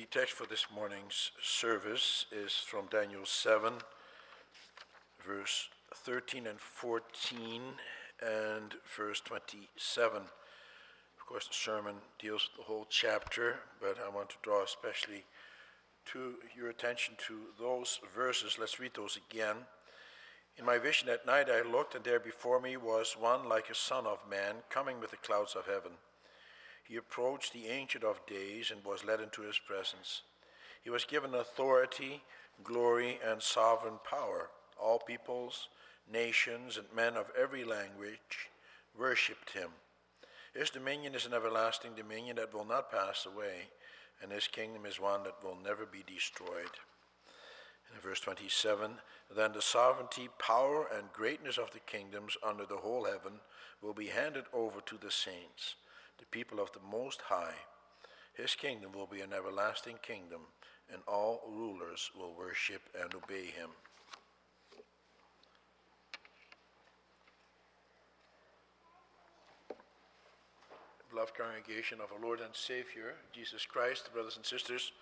The text for this morning's service is from Daniel 7, verse 13 and 14, and verse 27. Of course, the sermon deals with the whole chapter, but I want to draw especially to your attention to those verses. Let's read those again. In my vision at night I looked, and there before me was one like a son of man coming with the clouds of heaven. He approached the Ancient of Days and was led into his presence. He was given authority, glory, and sovereign power. All peoples, nations, and men of every language worshipped him. His dominion is an everlasting dominion that will not pass away, and his kingdom is one that will never be destroyed. In verse 27, then the sovereignty, power, and greatness of the kingdoms under the whole heaven will be handed over to the saints the people of the Most High. His kingdom will be an everlasting kingdom, and all rulers will worship and obey him. Beloved congregation of our Lord and Savior, Jesus Christ, brothers and sisters,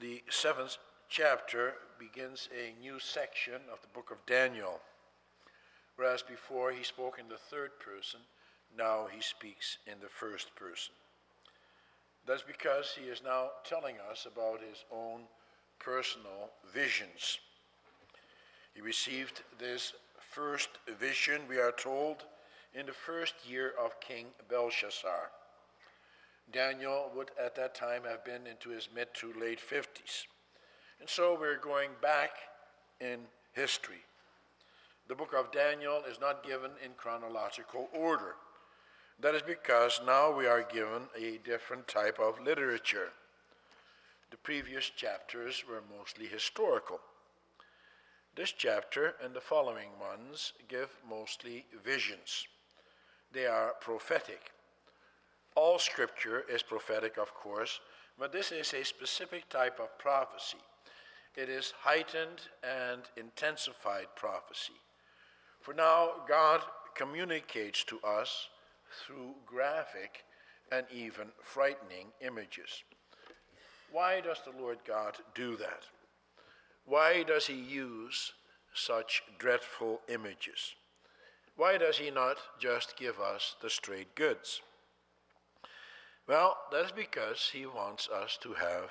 the seventh chapter begins a new section of the book of Daniel. Whereas before he spoke in the third person, now he speaks in the first person. That's because he is now telling us about his own personal visions. He received this first vision, we are told, in the first year of King Belshazzar. Daniel would at that time have been into his mid to late 50s. And so we're going back in history. The book of Daniel is not given in chronological order. That is because now we are given a different type of literature. The previous chapters were mostly historical. This chapter and the following ones give mostly visions. They are prophetic. All scripture is prophetic, of course, but this is a specific type of prophecy. It is heightened and intensified prophecy. For now, God communicates to us through graphic and even frightening images. Why does the Lord God do that? Why does He use such dreadful images? Why does He not just give us the straight goods? Well, that is because He wants us to have,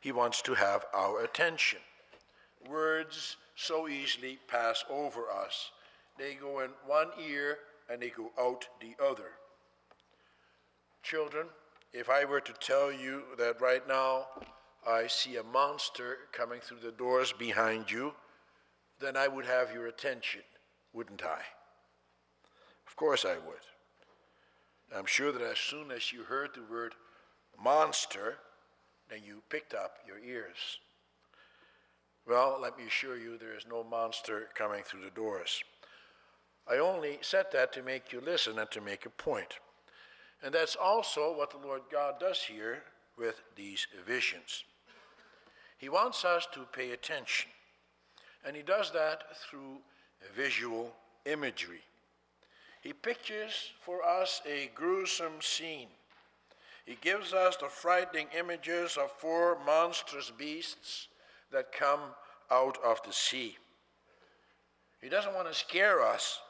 He wants to have our attention. Words so easily pass over us. They go in one ear and they go out the other. Children, if I were to tell you that right now I see a monster coming through the doors behind you, then I would have your attention, wouldn't I? Of course I would. I'm sure that as soon as you heard the word monster, then you picked up your ears. Well, let me assure you there is no monster coming through the doors. I only said that to make you listen and to make a point. And that's also what the Lord God does here with these visions. He wants us to pay attention. And he does that through visual imagery. He pictures for us a gruesome scene. He gives us the frightening images of four monstrous beasts that come out of the sea. He doesn't want to scare us,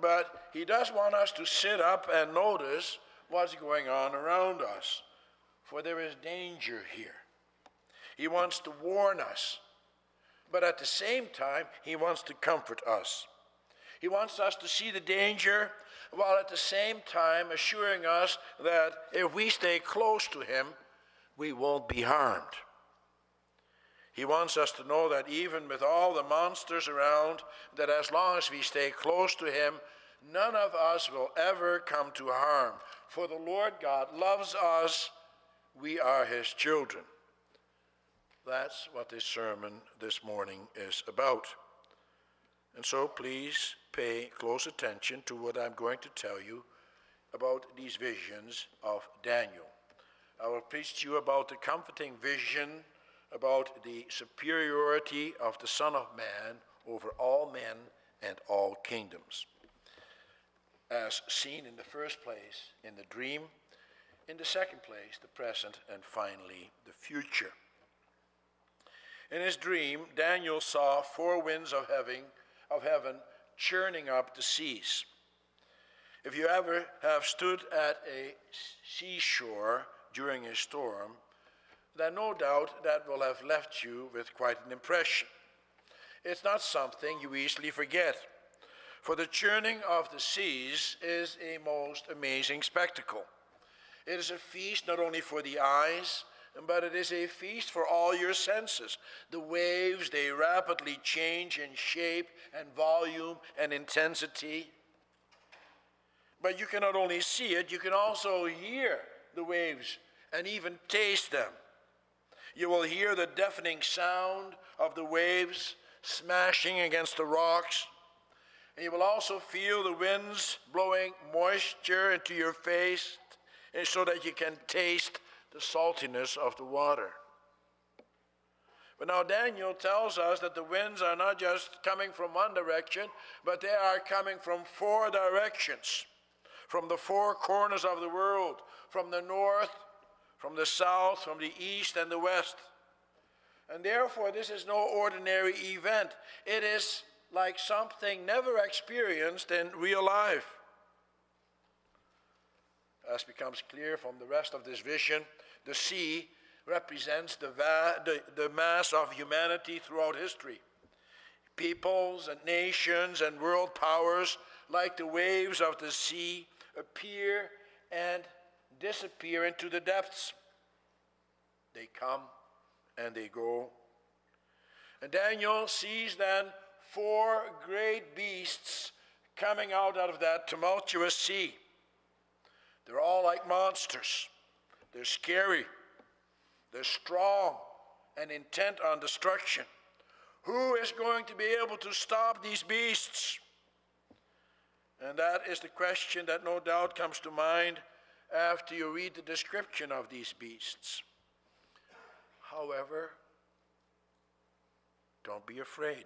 but he does want us to sit up and notice what's going on around us, for there is danger here. He wants to warn us, but at the same time, he wants to comfort us. He wants us to see the danger while at the same time assuring us that if we stay close to him, we won't be harmed. He wants us to know that even with all the monsters around, that as long as we stay close to Him, none of us will ever come to harm. For the Lord God loves us, we are His children. That's what this sermon this morning is about. And so please pay close attention to what I'm going to tell you about these visions of Daniel. I will preach to you about the comforting vision about the superiority of the Son of Man over all men and all kingdoms. As seen in the first place in the dream, In the second place, the present, and finally, the future. In his dream, Daniel saw four winds of heaven, of heaven churning up the seas. If you ever have stood at a seashore during a storm, then no doubt that will have left you with quite an impression. It's not something you easily forget, for the churning of the seas is a most amazing spectacle. It is a feast not only for the eyes, but it is a feast for all your senses. The waves, they rapidly change in shape and volume and intensity. But you can not only see it, you can also hear the waves and even taste them. You will hear the deafening sound of the waves smashing against the rocks. And you will also feel the winds blowing moisture into your face eh, so that you can taste the saltiness of the water. But now Daniel tells us that the winds are not just coming from one direction, but they are coming from four directions from the four corners of the world, from the north, from the south, from the east, and the west. And therefore, this is no ordinary event. It is like something never experienced in real life. As becomes clear from the rest of this vision, the sea represents the, va- the, the mass of humanity throughout history. Peoples and nations and world powers, like the waves of the sea, appear and disappear into the depths. They come and they go. And Daniel sees then four great beasts coming out out of that tumultuous sea. They're all like monsters. They're scary. They're strong and intent on destruction. Who is going to be able to stop these beasts? And that is the question that no doubt comes to mind after you read the description of these beasts. However, don't be afraid.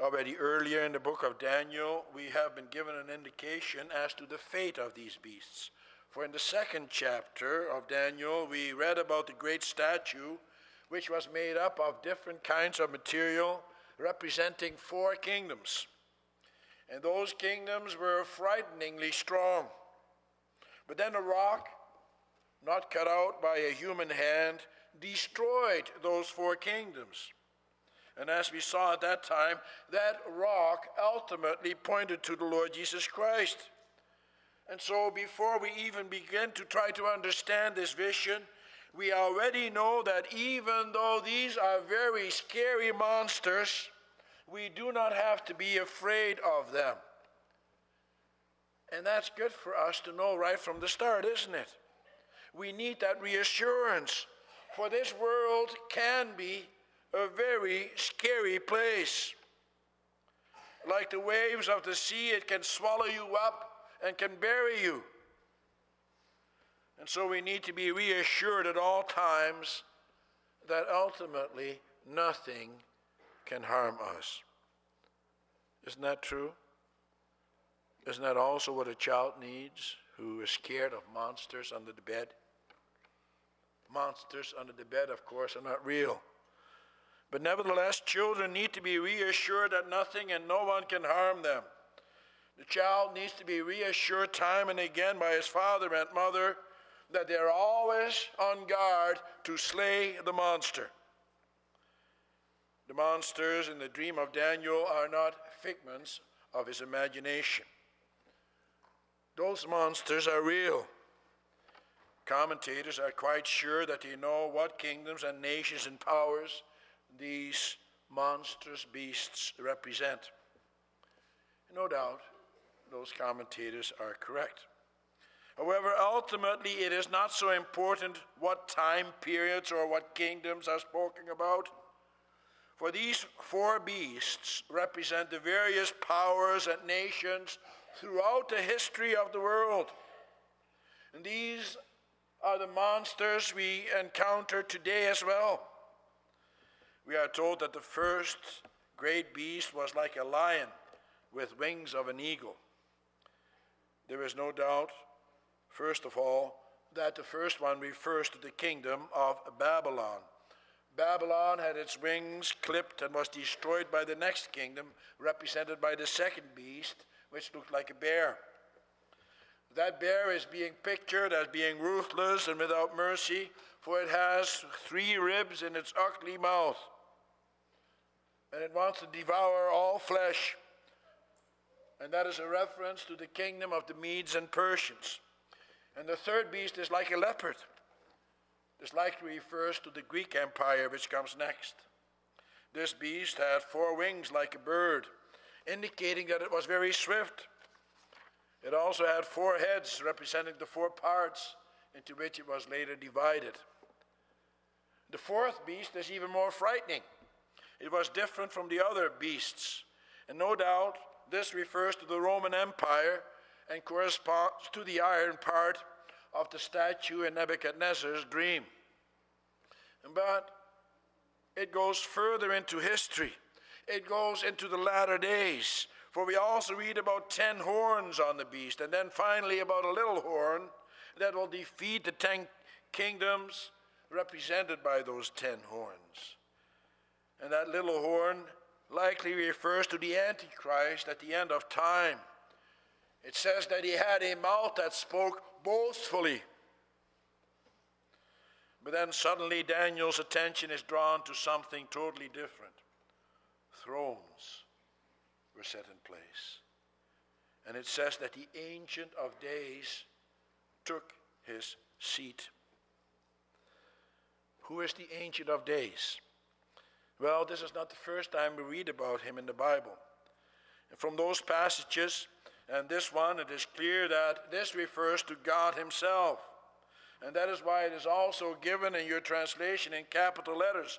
Already earlier in the book of Daniel, we have been given an indication as to the fate of these beasts. For in the second chapter of Daniel, we read about the great statue, which was made up of different kinds of material representing four kingdoms. And those kingdoms were frighteningly strong. But then a rock, not cut out by a human hand, destroyed those four kingdoms. And as we saw at that time, that rock ultimately pointed to the Lord Jesus Christ. And so, before we even begin to try to understand this vision, we already know that even though these are very scary monsters, we do not have to be afraid of them. And that's good for us to know right from the start, isn't it? We need that reassurance, for this world can be a very scary place. Like the waves of the sea, it can swallow you up and can bury you. And so we need to be reassured at all times that ultimately nothing can harm us. Isn't that true? Isn't that also what a child needs who is scared of monsters under the bed? Monsters under the bed, of course, are not real. But nevertheless, children need to be reassured that nothing and no one can harm them. The child needs to be reassured time and again by his father and mother that they're always on guard to slay the monster. The monsters in the dream of Daniel are not figments of his imagination. Those monsters are real. Commentators are quite sure that they know what kingdoms and nations and powers these monstrous beasts represent. No doubt, those commentators are correct. However, ultimately, it is not so important what time periods or what kingdoms are spoken about. For these four beasts represent the various powers and nations throughout the history of the world. And these are the monsters we encounter today as well. We are told that the first great beast was like a lion with wings of an eagle. There is no doubt, first of all, that the first one refers to the kingdom of Babylon. Babylon had its wings clipped and was destroyed by the next kingdom, represented by the second beast, which looked like a bear. That bear is being pictured as being ruthless and without mercy, for it has three ribs in its ugly mouth. And it wants to devour all flesh. And that is a reference to the kingdom of the Medes and Persians. And the third beast is like a leopard. This likely refers to the Greek Empire, which comes next. This beast had four wings like a bird, indicating that it was very swift. It also had four heads, representing the four parts into which it was later divided. The fourth beast is even more frightening. It was different from the other beasts, and no doubt this refers to the Roman Empire and corresponds to the iron part of the statue in Nebuchadnezzar's dream. But it goes further into history. It goes into the latter days. For we also read about ten horns on the beast, and then finally about a little horn that will defeat the ten kingdoms represented by those ten horns. And that little horn likely refers to the Antichrist at the end of time. It says that he had a mouth that spoke boastfully. But then suddenly Daniel's attention is drawn to something totally different. Thrones were set in place. And it says that the Ancient of Days took his seat. Who is the Ancient of Days? Well, this is not the first time we read about him in the Bible. From those passages, and this one, it is clear that this refers to God Himself. And that is why it is also given in your translation in capital letters.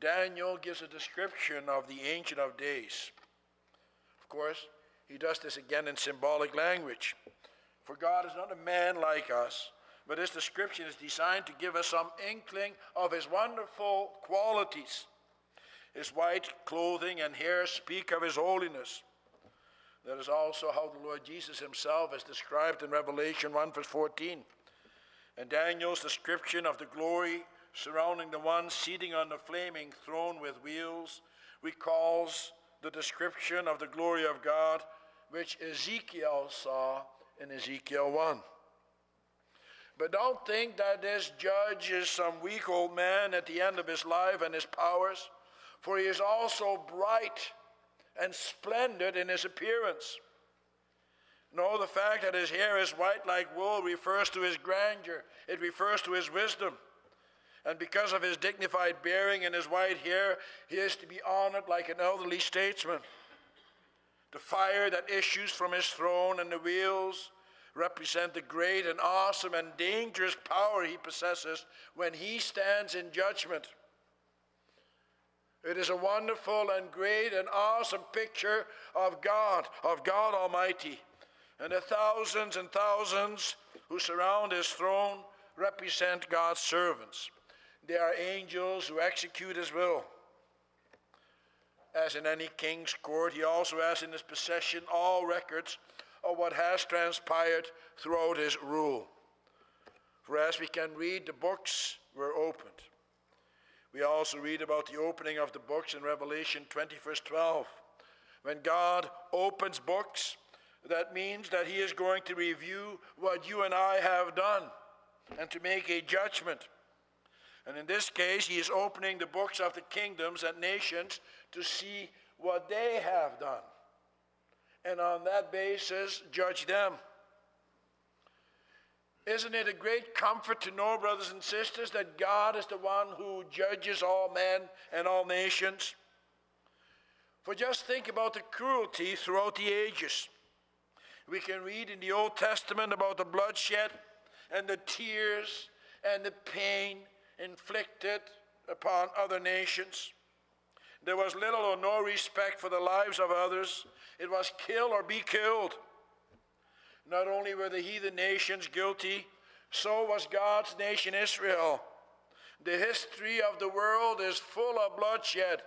Daniel gives a description of the Ancient of Days. Of course, he does this again in symbolic language. For God is not a man like us, but his description is designed to give us some inkling of his wonderful qualities. His white clothing and hair speak of his holiness. That is also how the Lord Jesus himself is described in Revelation 1, verse 14. And Daniel's description of the glory surrounding the one seating on the flaming throne with wheels recalls the description of the glory of God which Ezekiel saw in Ezekiel 1. But don't think that this judge is some weak old man at the end of his life and his powers, for he is also bright and splendid in his appearance. No, the fact that his hair is white like wool refers to his grandeur, it refers to his wisdom. And because of his dignified bearing and his white hair, he is to be honored like an elderly statesman. The fire that issues from his throne and the wheels represent the great and awesome and dangerous power he possesses when he stands in judgment. It is a wonderful and great and awesome picture of God, of God Almighty. And the thousands and thousands who surround his throne represent God's servants. They are angels who execute his will. As in any king's court, he also has in his possession all records of what has transpired throughout his rule. For as we can read, the books were opened. We also read about the opening of the books in Revelation 20, verse 12. When God opens books, that means that He is going to review what you and I have done and to make a judgment. And in this case, He is opening the books of the kingdoms and nations to see what they have done. And on that basis, judge them. Isn't it a great comfort to know, brothers and sisters, that God is the one who judges all men and all nations? For just think about the cruelty throughout the ages. We can read in the Old Testament about the bloodshed and the tears and the pain inflicted upon other nations. There was little or no respect for the lives of others. It was kill or be killed. Not only were the heathen nations guilty, so was God's nation Israel. The history of the world is full of bloodshed.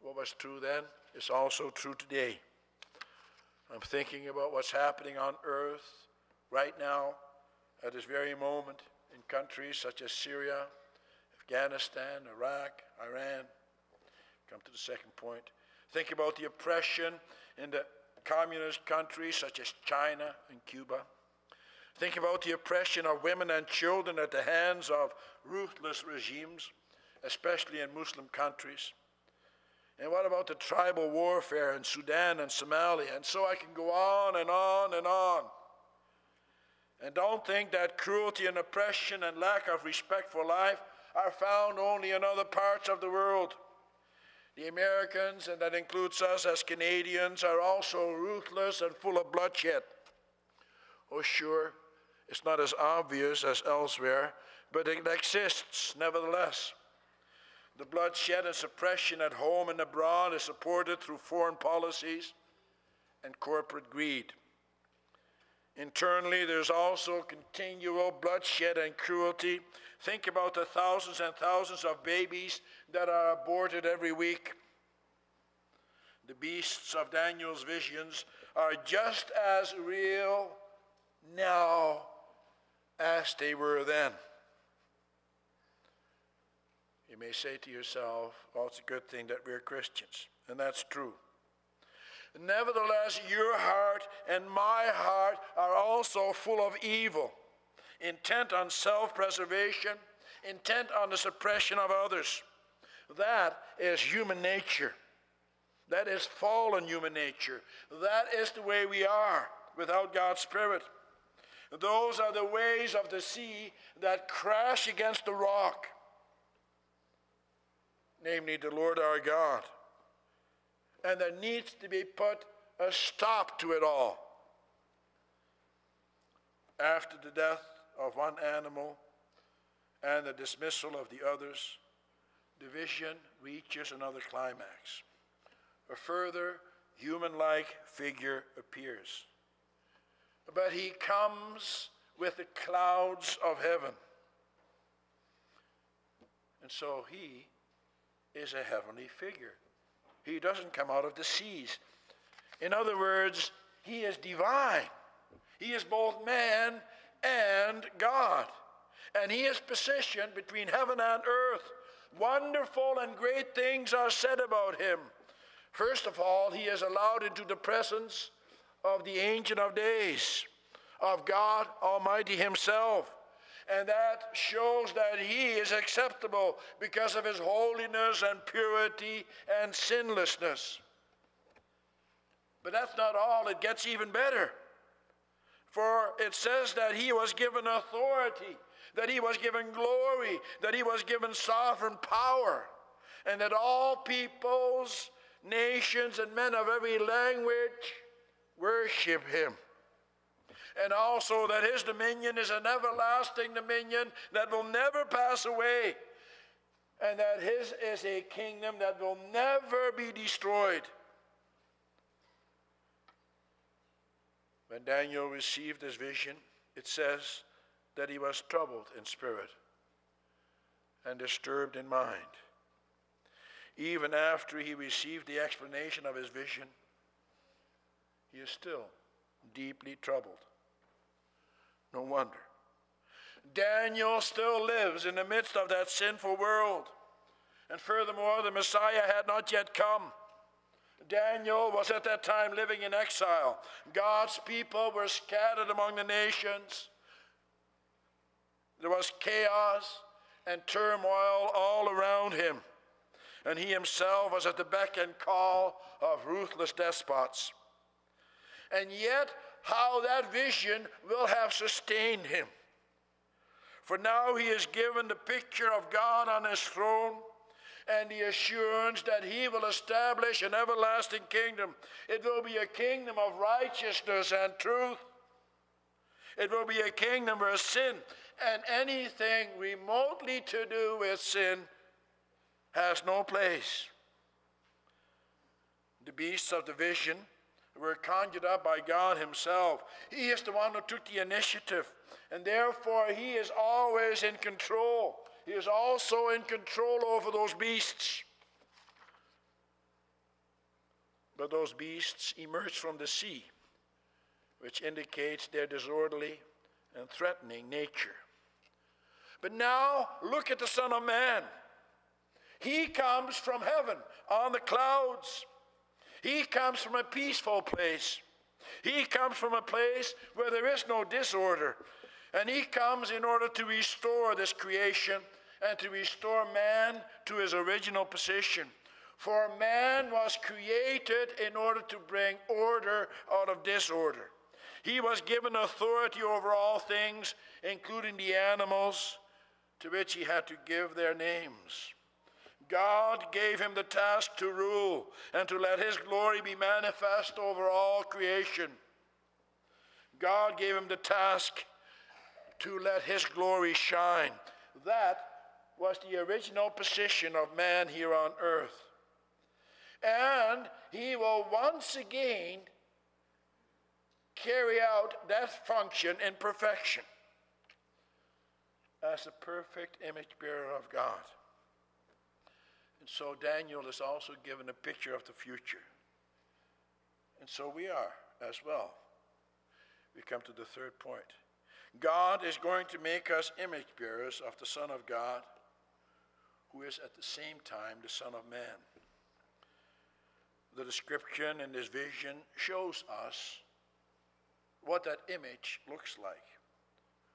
What was true then is also true today. I'm thinking about what's happening on earth right now, at this very moment, in countries such as Syria, Afghanistan, Iraq, Iran. Come to the second point. Think about the oppression in the communist countries such as China and Cuba. Think about the oppression of women and children at the hands of ruthless regimes, especially in Muslim countries. And what about the tribal warfare in Sudan and Somalia? And so I can go on and on and on. And don't think that cruelty and oppression and lack of respect for life are found only in other parts of the world. The Americans, and that includes us as Canadians, are also ruthless and full of bloodshed. Oh, sure, it's not as obvious as elsewhere, but it exists nevertheless. The bloodshed and suppression at home and abroad is supported through foreign policies and corporate greed. Internally, there's also continual bloodshed and cruelty. Think about the thousands and thousands of babies that are aborted every week. The beasts of Daniel's visions are just as real now as they were then. You may say to yourself, well, it's a good thing that we're Christians. And that's true. Nevertheless, your heart and my heart are also full of evil, intent on self preservation, intent on the suppression of others. That is human nature. That is fallen human nature. That is the way we are without God's Spirit. Those are the ways of the sea that crash against the rock, namely the Lord our God. And there needs to be put a stop to it all. After the death of one animal and the dismissal of the others, division reaches another climax. A further human like figure appears but he comes with the clouds of heaven. And so he is a heavenly figure. He doesn't come out of the seas. In other words, he is divine. He is both man and God. And he is positioned between heaven and earth. Wonderful and great things are said about him. First of all, he is allowed into the presence of the Ancient of Days, of God Almighty Himself. And that shows that He is acceptable because of His holiness and purity and sinlessness. But that's not all, it gets even better. For it says that He was given authority, that He was given glory, that He was given sovereign power, and that all peoples, nations, and men of every language worship him. And also that his dominion is an everlasting dominion that will never pass away. And that his is a kingdom that will never be destroyed. When Daniel received this vision, it says that he was troubled in spirit and disturbed in mind. Even after he received the explanation of his vision, he is still deeply troubled. No wonder. Daniel still lives in the midst of that sinful world. And furthermore, the Messiah had not yet come. Daniel was at that time living in exile. God's people were scattered among the nations. There was chaos and turmoil all around him. And he himself was at the beck and call of ruthless despots and yet how that vision will have sustained him. For now he is given the picture of God on his throne and the assurance that he will establish an everlasting kingdom. It will be a kingdom of righteousness and truth. It will be a kingdom where sin and anything remotely to do with sin has no place. The beasts of the vision were conjured up by God Himself. He is the one who took the initiative, and therefore He is always in control. He is also in control over those beasts. But those beasts emerged from the sea, which indicates their disorderly and threatening nature. But now look at the Son of Man. He comes from heaven on the clouds. He comes from a peaceful place. He comes from a place where there is no disorder. And he comes in order to restore this creation and to restore man to his original position. For man was created in order to bring order out of disorder. He was given authority over all things, including the animals, to which he had to give their names. God gave him the task to rule and to let his glory be manifest over all creation. God gave him the task to let his glory shine. That was the original position of man here on earth. And he will once again carry out that function in perfection as a perfect image bearer of God. And so Daniel is also given a picture of the future. And so we are as well. We come to the third point. God is going to make us image bearers of the Son of God, who is at the same time the Son of Man. The description in this vision shows us what that image looks like.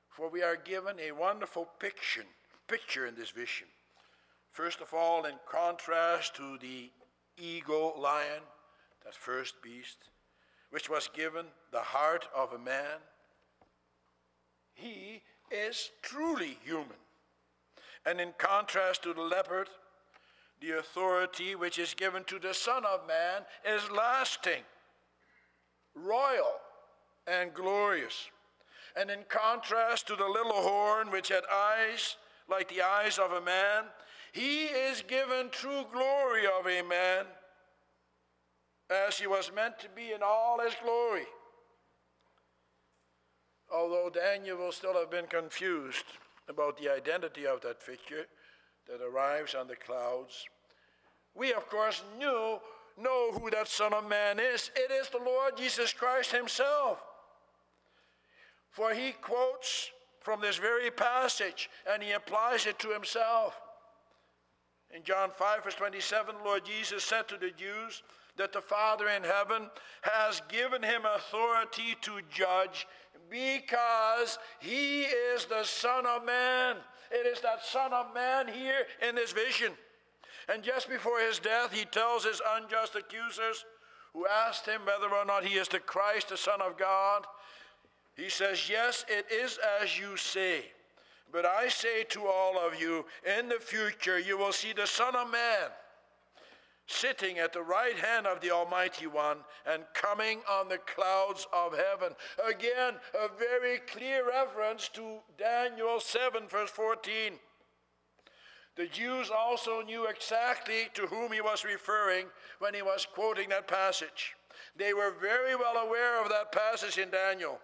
For we are given a wonderful picture, picture in this vision. First of all, in contrast to the eagle lion, that first beast, which was given the heart of a man, he is truly human. And in contrast to the leopard, the authority which is given to the Son of Man is lasting, royal, and glorious. And in contrast to the little horn, which had eyes like the eyes of a man, he is given true glory of a man, as he was meant to be in all his glory. Although Daniel will still have been confused about the identity of that figure that arrives on the clouds, we of course knew know who that Son of Man is. It is the Lord Jesus Christ Himself. For he quotes from this very passage and he applies it to himself. In John 5, verse 27, Lord Jesus said to the Jews that the Father in heaven has given him authority to judge because he is the Son of Man. It is that Son of Man here in this vision. And just before his death, he tells his unjust accusers who asked him whether or not he is the Christ, the Son of God, he says, Yes, it is as you say. But I say to all of you, in the future you will see the Son of Man sitting at the right hand of the Almighty One and coming on the clouds of heaven. Again, a very clear reference to Daniel 7, verse 14. The Jews also knew exactly to whom he was referring when he was quoting that passage. They were very well aware of that passage in Daniel.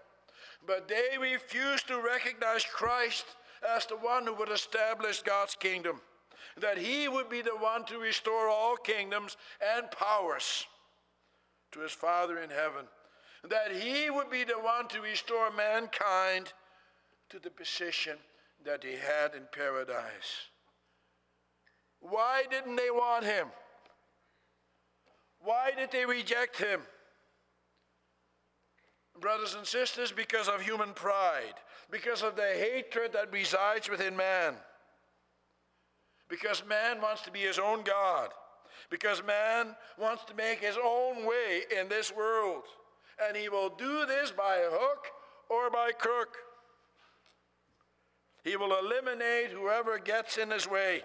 But they refused to recognize Christ as the one who would establish God's kingdom, that he would be the one to restore all kingdoms and powers to his Father in heaven, that he would be the one to restore mankind to the position that he had in paradise. Why didn't they want him? Why did they reject him? Brothers and sisters, because of human pride, because of the hatred that resides within man. Because man wants to be his own God. Because man wants to make his own way in this world. And he will do this by hook or by crook. He will eliminate whoever gets in his way.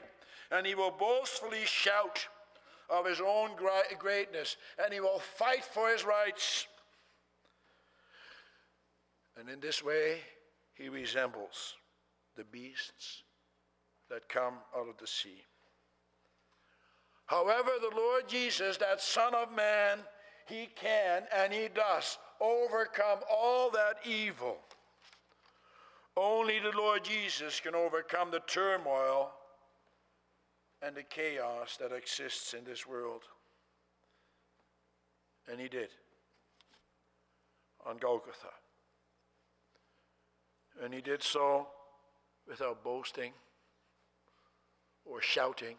And he will boastfully shout of his own greatness. And he will fight for his rights. And in this way, he resembles the beasts that come out of the sea. However, the Lord Jesus, that Son of Man, he can and he does overcome all that evil. Only the Lord Jesus can overcome the turmoil and the chaos that exists in this world. And he did on Golgotha. And he did so without boasting or shouting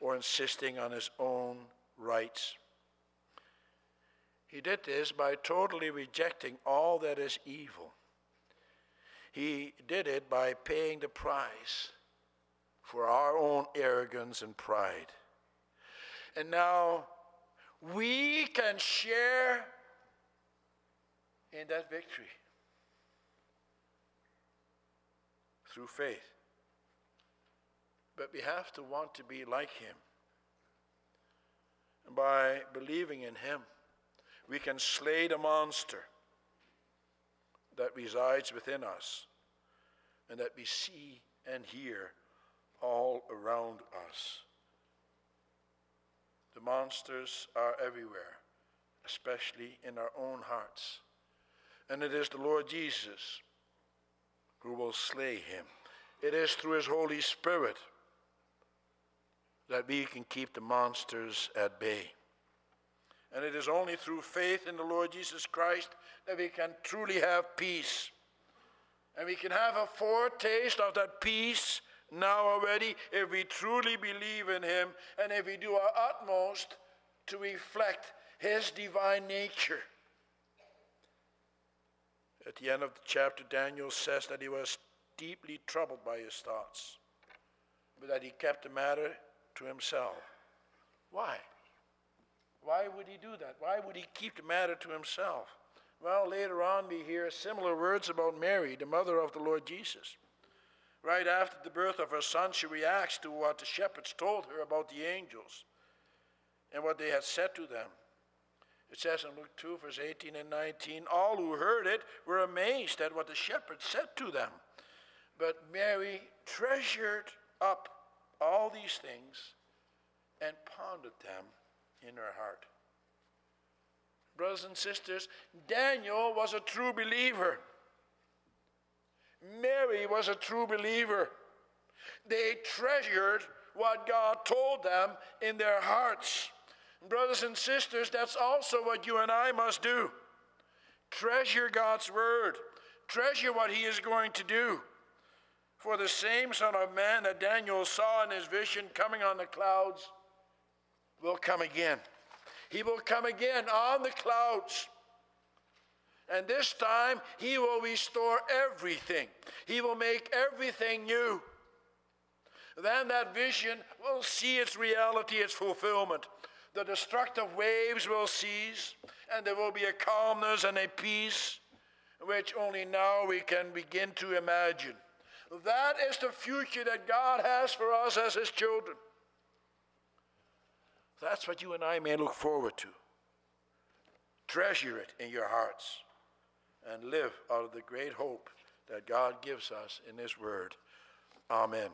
or insisting on his own rights. He did this by totally rejecting all that is evil. He did it by paying the price for our own arrogance and pride. And now we can share in that victory through faith. But we have to want to be like Him. And by believing in Him, we can slay the monster that resides within us and that we see and hear all around us. The monsters are everywhere, especially in our own hearts. And it is the Lord Jesus who will slay him. It is through his Holy Spirit that we can keep the monsters at bay. And it is only through faith in the Lord Jesus Christ that we can truly have peace. And we can have a foretaste of that peace now already if we truly believe in Him and if we do our utmost to reflect His divine nature. At the end of the chapter, Daniel says that he was deeply troubled by his thoughts, but that he kept the matter to himself. Why? Why would he do that? Why would he keep the matter to himself? Well, later on, we hear similar words about Mary, the mother of the Lord Jesus. Right after the birth of her son, she reacts to what the shepherds told her about the angels and what they had said to them. It says in Luke 2, verse 18 and 19 all who heard it were amazed at what the shepherds said to them. But Mary treasured up all these things and pondered them in her heart. Brothers and sisters, Daniel was a true believer. Mary was a true believer. They treasured what God told them in their hearts. Brothers and sisters, that's also what you and I must do. Treasure God's word, treasure what He is going to do. For the same Son of Man that Daniel saw in his vision coming on the clouds will come again. He will come again on the clouds. And this time, He will restore everything, He will make everything new. Then that vision will see its reality, its fulfillment. The destructive waves will cease, and there will be a calmness and a peace which only now we can begin to imagine. That is the future that God has for us as His children. That's what you and I may look forward to. Treasure it in your hearts and live out of the great hope that God gives us in His Word. Amen.